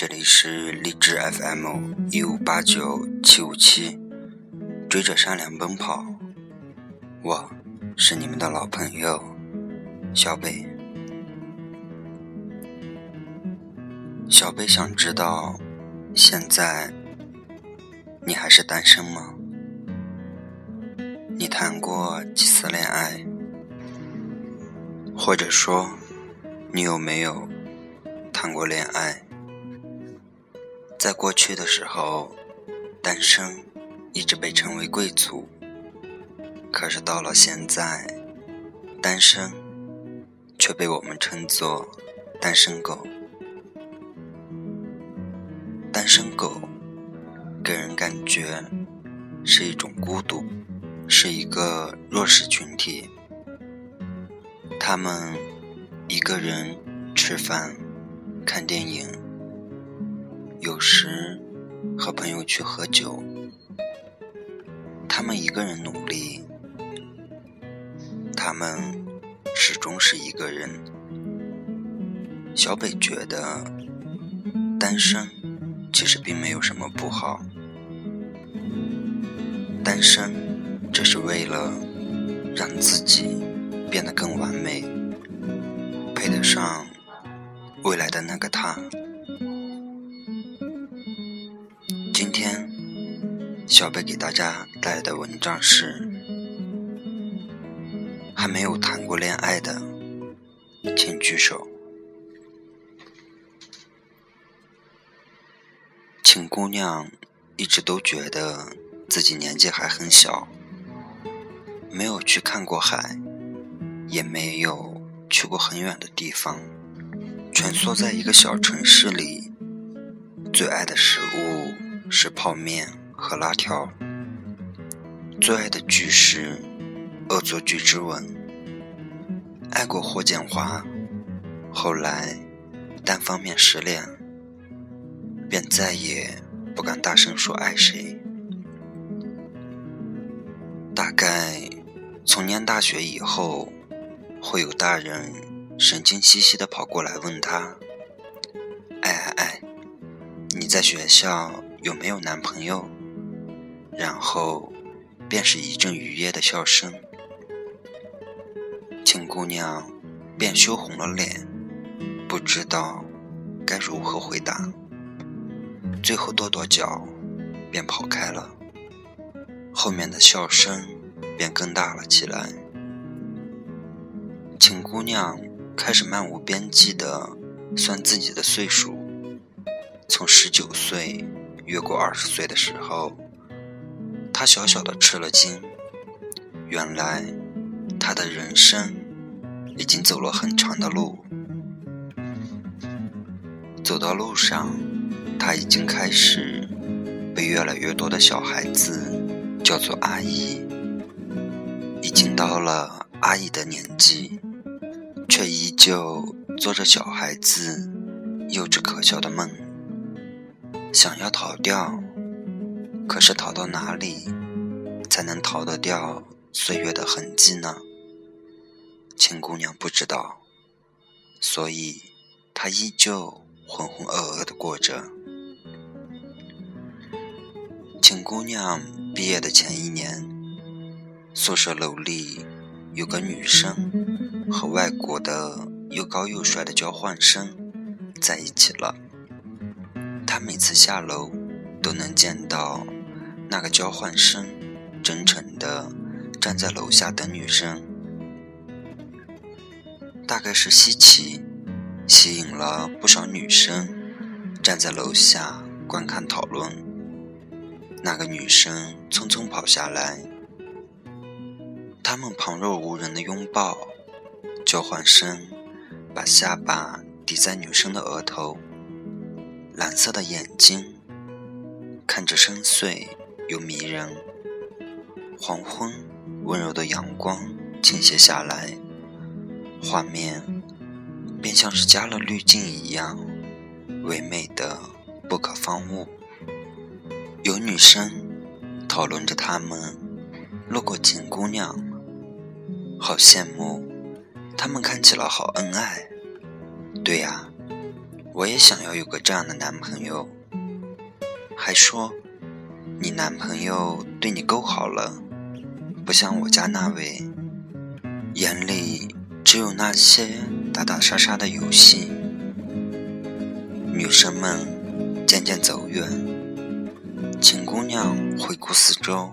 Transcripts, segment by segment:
这里是励志 FM 一五八九七五七，追着善良奔跑。我是你们的老朋友小北。小北想知道，现在你还是单身吗？你谈过几次恋爱？或者说，你有没有谈过恋爱？在过去的时候，单身一直被称为贵族。可是到了现在，单身却被我们称作单身狗。单身狗给人感觉是一种孤独，是一个弱势群体。他们一个人吃饭、看电影。有时和朋友去喝酒，他们一个人努力，他们始终是一个人。小北觉得单身其实并没有什么不好，单身只是为了让自己变得更完美，配得上未来的那个他。小贝给大家带来的文章是：还没有谈过恋爱的，请举手。请姑娘一直都觉得自己年纪还很小，没有去看过海，也没有去过很远的地方，蜷缩在一个小城市里，最爱的食物。是泡面和辣条，最爱的剧是《恶作剧之吻》。爱过霍建华，后来单方面失恋，便再也不敢大声说爱谁。大概从念大学以后，会有大人神经兮兮的跑过来问他：“哎哎哎，你在学校？”有没有男朋友？然后，便是一阵愉悦的笑声。秦姑娘便羞红了脸，不知道该如何回答。最后跺跺脚，便跑开了。后面的笑声便更大了起来。秦姑娘开始漫无边际地算自己的岁数，从十九岁。越过二十岁的时候，他小小的吃了惊。原来，他的人生已经走了很长的路。走到路上，他已经开始被越来越多的小孩子叫做阿姨。已经到了阿姨的年纪，却依旧做着小孩子幼稚可笑的梦。想要逃掉，可是逃到哪里才能逃得掉岁月的痕迹呢？秦姑娘不知道，所以她依旧浑浑噩噩的过着。秦姑娘毕业的前一年，宿舍楼里有个女生和外国的又高又帅的交换生在一起了。她每次下楼，都能见到那个交换生真诚地站在楼下等女生。大概是稀奇，吸引了不少女生站在楼下观看讨论。那个女生匆匆跑下来，他们旁若无人的拥抱，交换生把下巴抵在女生的额头。蓝色的眼睛看着深邃又迷人。黄昏，温柔的阳光倾泻下来，画面便像是加了滤镜一样，唯美的不可方物。有女生讨论着他们路过景姑娘，好羡慕，他们看起来好恩爱。对呀。我也想要有个这样的男朋友。还说，你男朋友对你够好了，不像我家那位，眼里只有那些打打杀杀的游戏。女生们渐渐走远，秦姑娘回顾四周，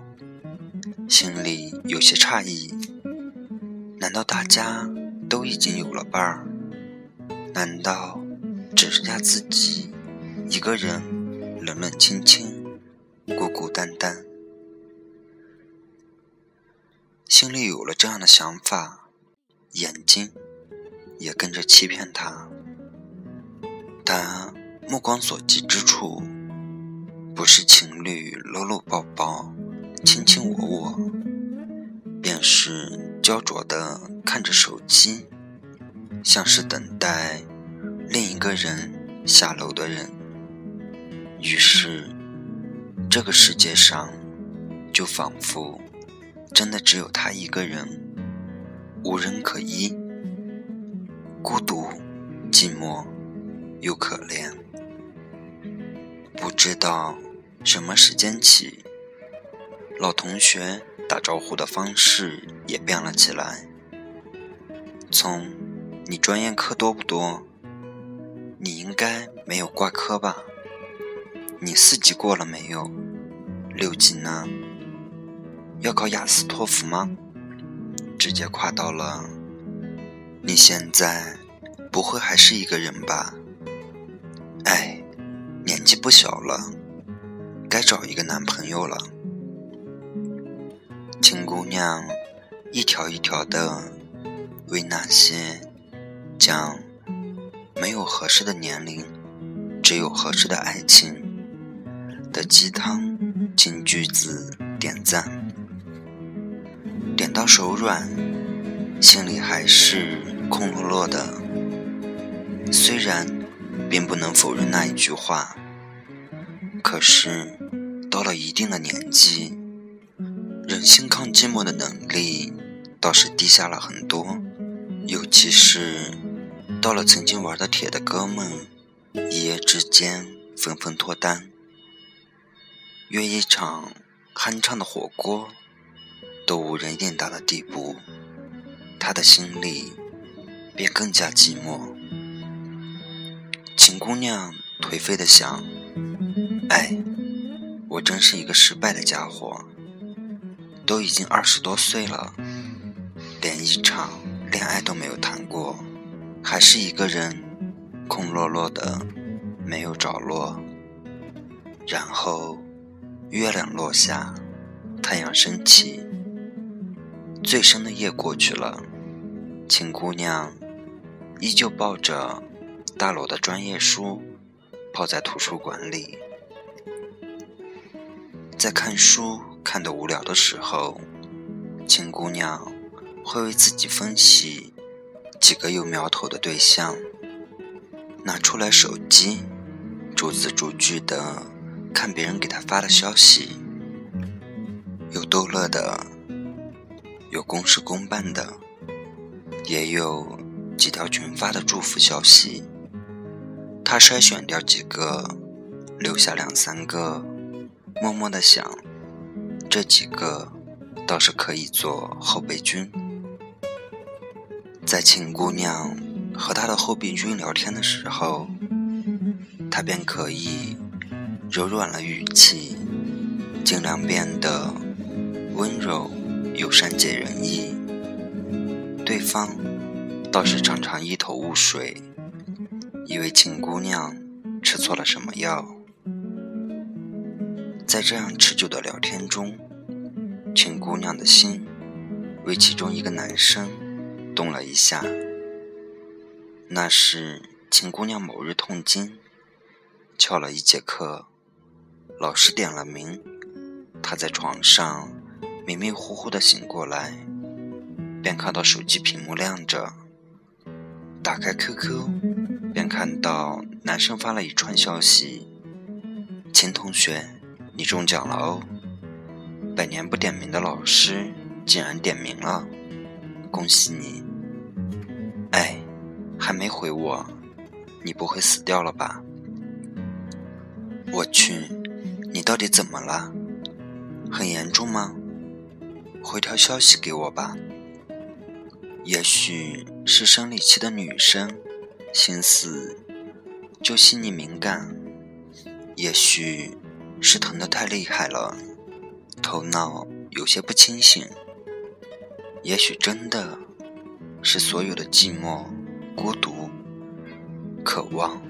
心里有些诧异：难道大家都已经有了伴儿？难道只剩下自己一个人冷冷清清、孤孤单单？心里有了这样的想法，眼睛也跟着欺骗他。但目光所及之处，不是情侣搂搂抱抱、卿卿我我，便是焦灼的看着手机，像是等待另一个人下楼的人。于是，这个世界上就仿佛真的只有他一个人，无人可依，孤独、寂寞又可怜。不知道什么时间起，老同学打招呼的方式也变了起来。从你专业课多不多？你应该没有挂科吧？你四级过了没有？六级呢？要考雅思托福吗？直接跨到了。你现在不会还是一个人吧？哎。年纪不小了，该找一个男朋友了。金姑娘一条一条的为那些讲没有合适的年龄，只有合适的爱情的鸡汤金句子点赞，点到手软，心里还是空落落的。虽然。并不能否认那一句话。可是，到了一定的年纪，忍心抗寂寞的能力倒是低下了很多。尤其是到了曾经玩的铁的哥们，一夜之间纷纷脱单，约一场酣畅的火锅都无人应答的地步，他的心里便更加寂寞。秦姑娘颓废的想：“哎，我真是一个失败的家伙，都已经二十多岁了，连一场恋爱都没有谈过，还是一个人空落落的，没有着落。然后，月亮落下，太阳升起，最深的夜过去了，秦姑娘依旧抱着。”大楼的专业书，泡在图书馆里，在看书看得无聊的时候，秦姑娘会为自己分析几个有苗头的对象，拿出来手机，逐字逐句的看别人给他发的消息，有逗乐的，有公事公办的，也有几条群发的祝福消息。他筛选掉几个，留下两三个，默默的想，这几个倒是可以做后备军。在秦姑娘和她的后备军聊天的时候，他便可以柔软了语气，尽量变得温柔、又善、解人意。对方倒是常常一头雾水。以为秦姑娘吃错了什么药，在这样持久的聊天中，秦姑娘的心为其中一个男生动了一下。那是秦姑娘某日痛经，翘了一节课，老师点了名，他在床上迷迷糊糊的醒过来，便看到手机屏幕亮着，打开 QQ。便看到男生发了一串消息：“秦同学，你中奖了哦！百年不点名的老师竟然点名了，恭喜你！”哎，还没回我，你不会死掉了吧？我去，你到底怎么了？很严重吗？回条消息给我吧。也许是生理期的女生，心思就细腻敏感；也许是疼得太厉害了，头脑有些不清醒；也许真的是所有的寂寞、孤独、渴望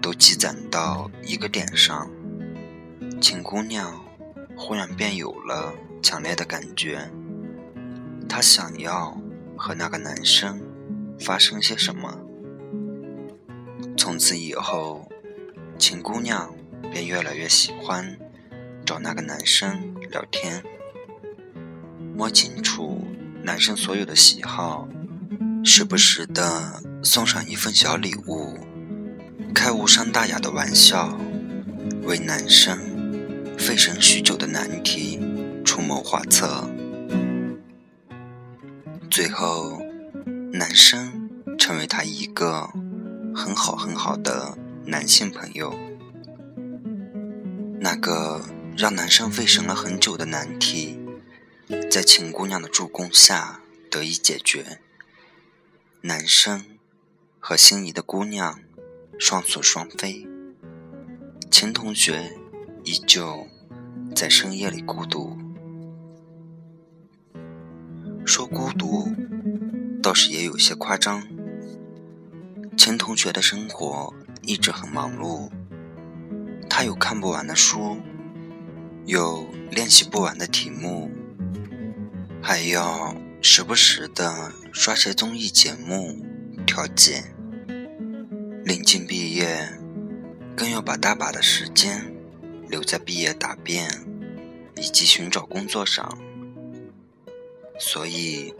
都积攒到一个点上，秦姑娘忽然便有了强烈的感觉，她想要。和那个男生发生些什么？从此以后，秦姑娘便越来越喜欢找那个男生聊天，摸清楚男生所有的喜好，时不时的送上一份小礼物，开无伤大雅的玩笑，为男生费神许久的难题出谋划策。最后，男生成为他一个很好很好的男性朋友。那个让男生费神了很久的难题，在秦姑娘的助攻下得以解决。男生和心仪的姑娘双宿双飞，秦同学依旧在深夜里孤独。说孤独，倒是也有些夸张。秦同学的生活一直很忙碌，他有看不完的书，有练习不完的题目，还要时不时的刷些综艺节目调剂。临近毕业，更要把大把的时间留在毕业答辩以及寻找工作上。所以，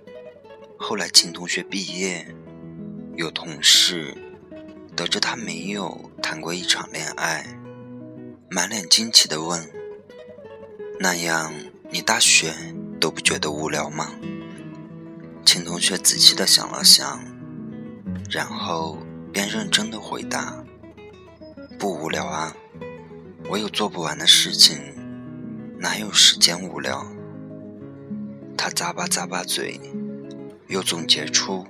后来秦同学毕业，有同事得知他没有谈过一场恋爱，满脸惊奇地问：“那样你大学都不觉得无聊吗？”秦同学仔细地想了想，然后便认真地回答：“不无聊啊，我有做不完的事情，哪有时间无聊？”他咂巴咂巴嘴，又总结出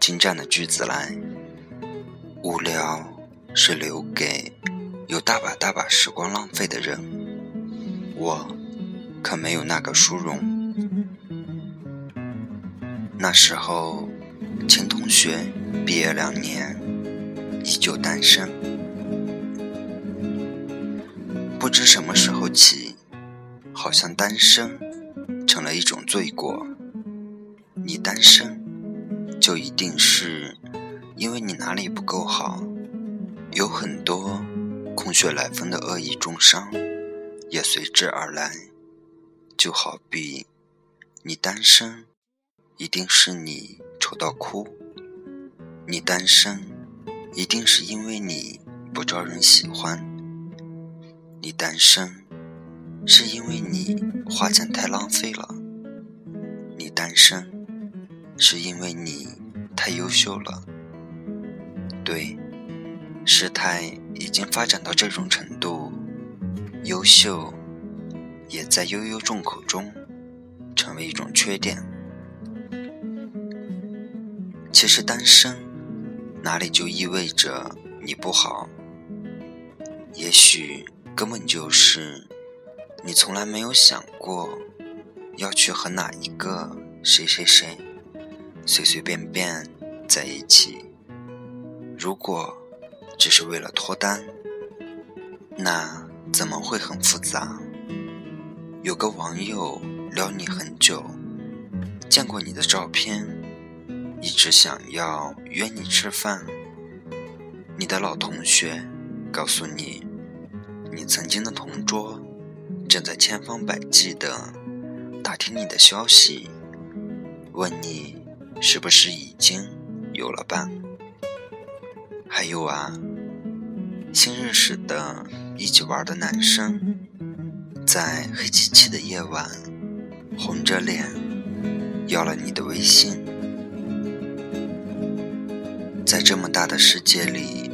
精湛的句子来。无聊是留给有大把大把时光浪费的人，我可没有那个殊荣。那时候，秦同学毕业两年，依旧单身。不知什么时候起，好像单身。成了一种罪过。你单身，就一定是因为你哪里不够好，有很多空穴来风的恶意重伤也随之而来。就好比你单身，一定是你丑到哭；你单身，一定是因为你不招人喜欢；你单身。是因为你花钱太浪费了，你单身；是因为你太优秀了。对，事态已经发展到这种程度，优秀也在悠悠众口中成为一种缺点。其实单身哪里就意味着你不好？也许根本就是。你从来没有想过要去和哪一个谁谁谁随随便便在一起。如果只是为了脱单，那怎么会很复杂？有个网友撩你很久，见过你的照片，一直想要约你吃饭。你的老同学告诉你，你曾经的同桌。正在千方百计的打听你的消息，问你是不是已经有了伴？还有啊，新认识的一起玩的男生，在黑漆漆的夜晚，红着脸要了你的微信。在这么大的世界里，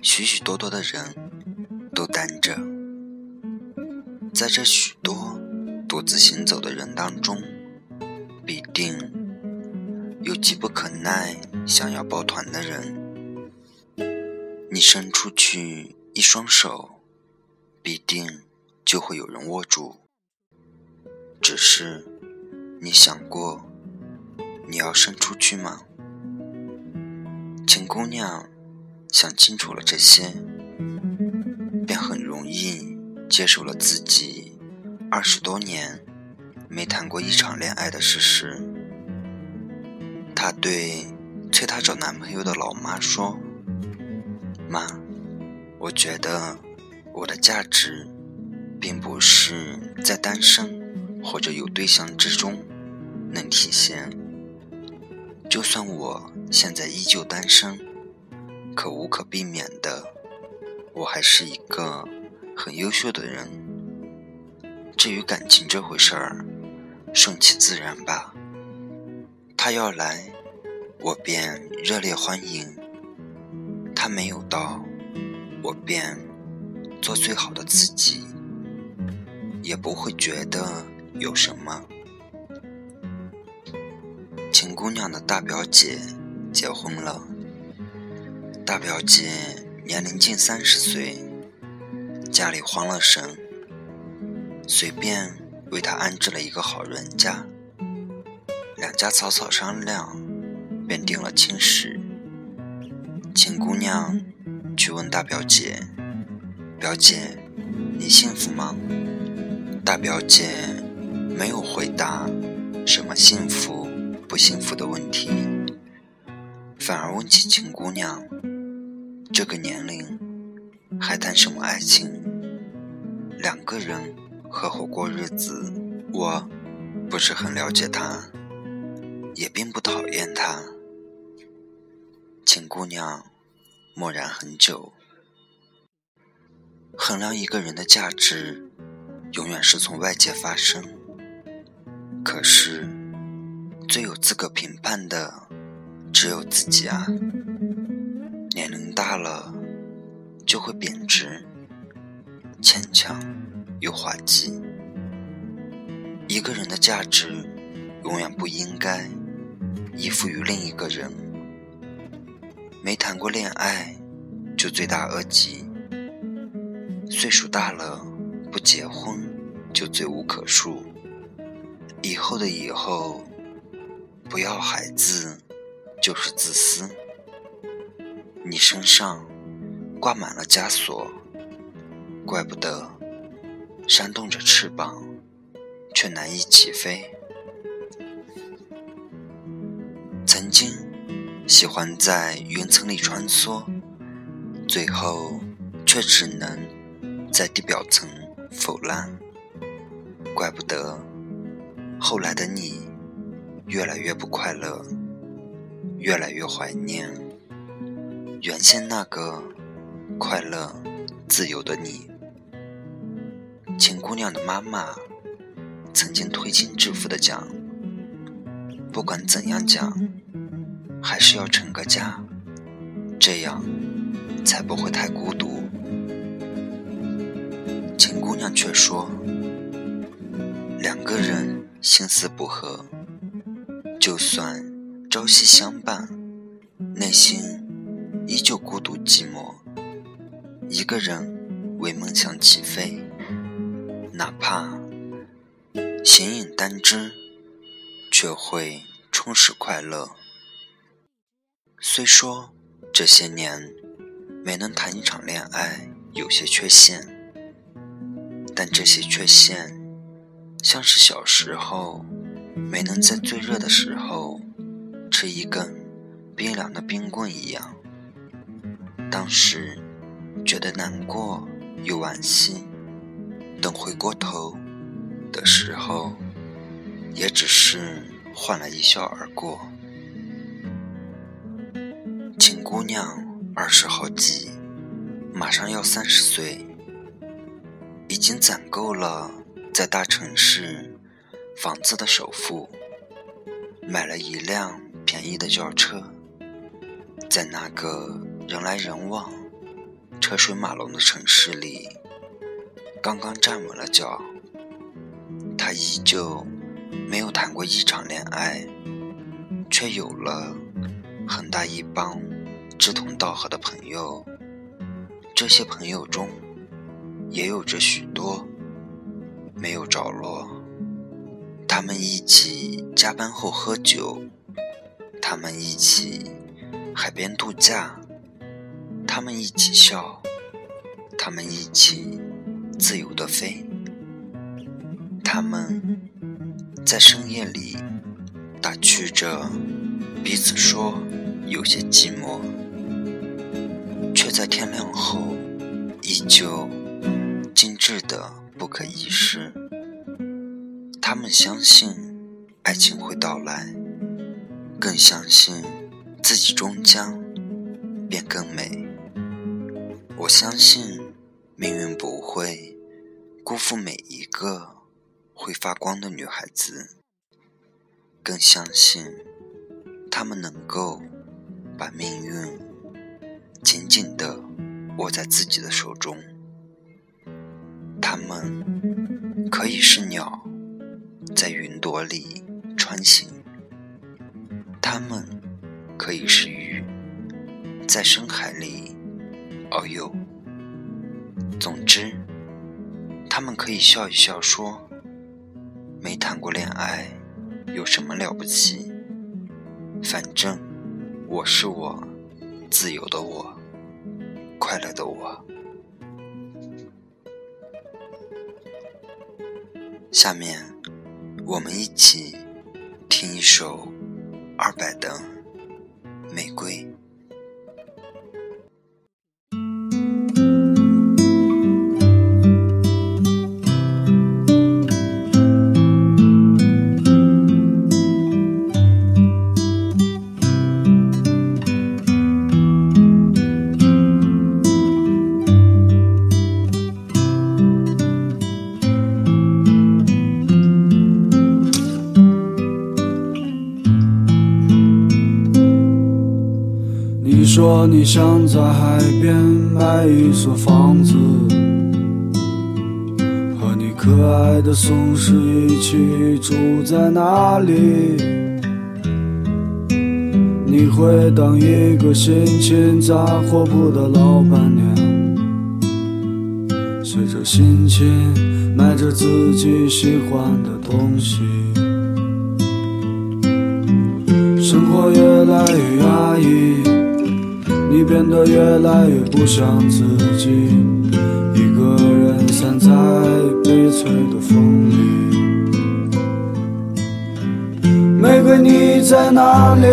许许多多的人都单着，在这许多独自行走的人当中，必定有急不可耐想要抱团的人。你伸出去一双手，必定就会有人握住。只是你想过你要伸出去吗？请姑娘想清楚了这些，接受了自己二十多年没谈过一场恋爱的事实。她对催她找男朋友的老妈说：“妈，我觉得我的价值并不是在单身或者有对象之中能体现。”就算我现在依旧单身，可无可避免的，我还是一个很优秀的人。至于感情这回事儿，顺其自然吧。他要来，我便热烈欢迎；他没有到，我便做最好的自己，也不会觉得有什么。秦姑娘的大表姐结婚了。大表姐年龄近三十岁，家里慌了神，随便为他安置了一个好人家。两家草草商量，便定了亲事。秦姑娘去问大表姐：“表姐，你幸福吗？”大表姐没有回答什么幸福。不幸福的问题，反而问起秦姑娘这个年龄还谈什么爱情？两个人合伙过日子，我不是很了解他，也并不讨厌他。秦姑娘默然很久，衡量一个人的价值，永远是从外界发生。可是。最有资格评判的只有自己啊！年龄大了就会贬值，牵强又滑稽。一个人的价值永远不应该依附于另一个人。没谈过恋爱就罪大恶极，岁数大了不结婚就罪无可恕。以后的以后。不要孩子，就是自私。你身上挂满了枷锁，怪不得扇动着翅膀，却难以起飞。曾经喜欢在云层里穿梭，最后却只能在地表层腐烂。怪不得后来的你。越来越不快乐，越来越怀念原先那个快乐、自由的你。秦姑娘的妈妈曾经推心置腹的讲：“不管怎样讲，还是要成个家，这样才不会太孤独。”秦姑娘却说：“两个人心思不合。”就算朝夕相伴，内心依旧孤独寂寞。一个人为梦想起飞，哪怕形影单只，却会充实快乐。虽说这些年没能谈一场恋爱，有些缺陷，但这些缺陷像是小时候。没能在最热的时候吃一根冰凉的冰棍一样，当时觉得难过又惋惜，等回过头的时候，也只是换了一笑而过。秦姑娘二十好几，马上要三十岁，已经攒够了在大城市。房子的首付，买了一辆便宜的轿车，在那个人来人往、车水马龙的城市里，刚刚站稳了脚。他依旧没有谈过一场恋爱，却有了很大一帮志同道合的朋友。这些朋友中，也有着许多没有着落。他们一起加班后喝酒，他们一起海边度假，他们一起笑，他们一起自由的飞。他们在深夜里打趣着，彼此说有些寂寞，却在天亮后依旧精致的不可一世。他们相信爱情会到来，更相信自己终将变更美。我相信命运不会辜负每一个。会发光的女孩子，更相信她们能够把命运紧紧地握在自己的手中。她们可以是鸟，在云朵里穿行；她们可以是鱼，在深海里遨游。总之，他们可以笑一笑说。没谈过恋爱，有什么了不起？反正我是我，自由的我，快乐的我。下面，我们一起听一首二百的《玫瑰》。你想在海边买一所房子，和你可爱的松狮一起住在那里。你会当一个心情杂货铺的老板娘，随着心情买着自己喜欢的东西。生活越来越压抑。你变得越来越不像自己，一个人散在悲催的风里。玫瑰，你在哪里？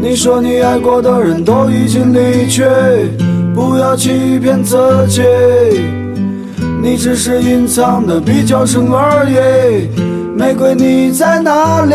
你说你爱过的人都已经离去，不要欺骗自己，你只是隐藏的比较深而已。玫瑰，你在哪里？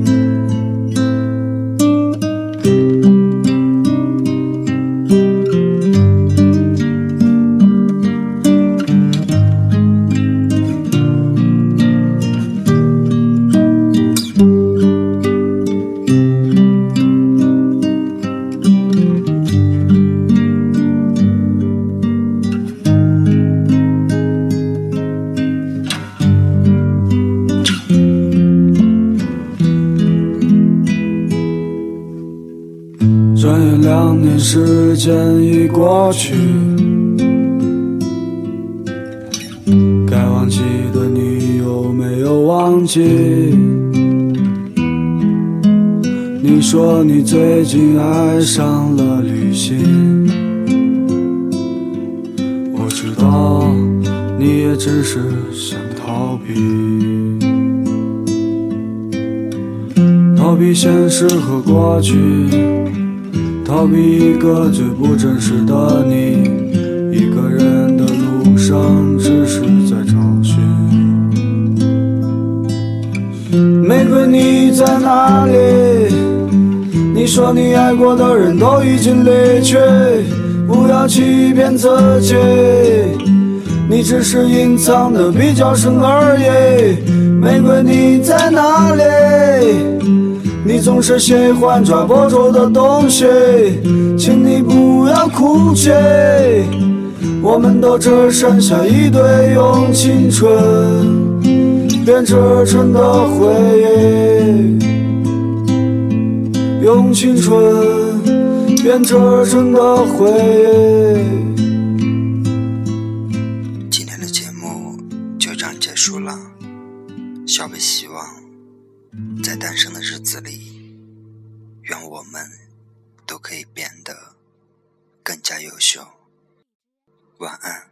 转眼两年时间已过去，该忘记的你有没有忘记？你说你最近爱上了旅行，我知道你也只是想逃避，逃避现实和过去。逃避一个最不真实的你，一个人的路上只是在找寻。玫瑰，你在哪里？你说你爱过的人都已经离去，不要欺骗自己，你只是隐藏的比较深而已。玫瑰你在哪里？你总是喜欢抓不住的东西，请你不要哭泣。我们都只剩下一堆用青春编织成的回忆，用青春编织成的回忆。今天的节目就这样结束了。小北希更加优秀。晚安。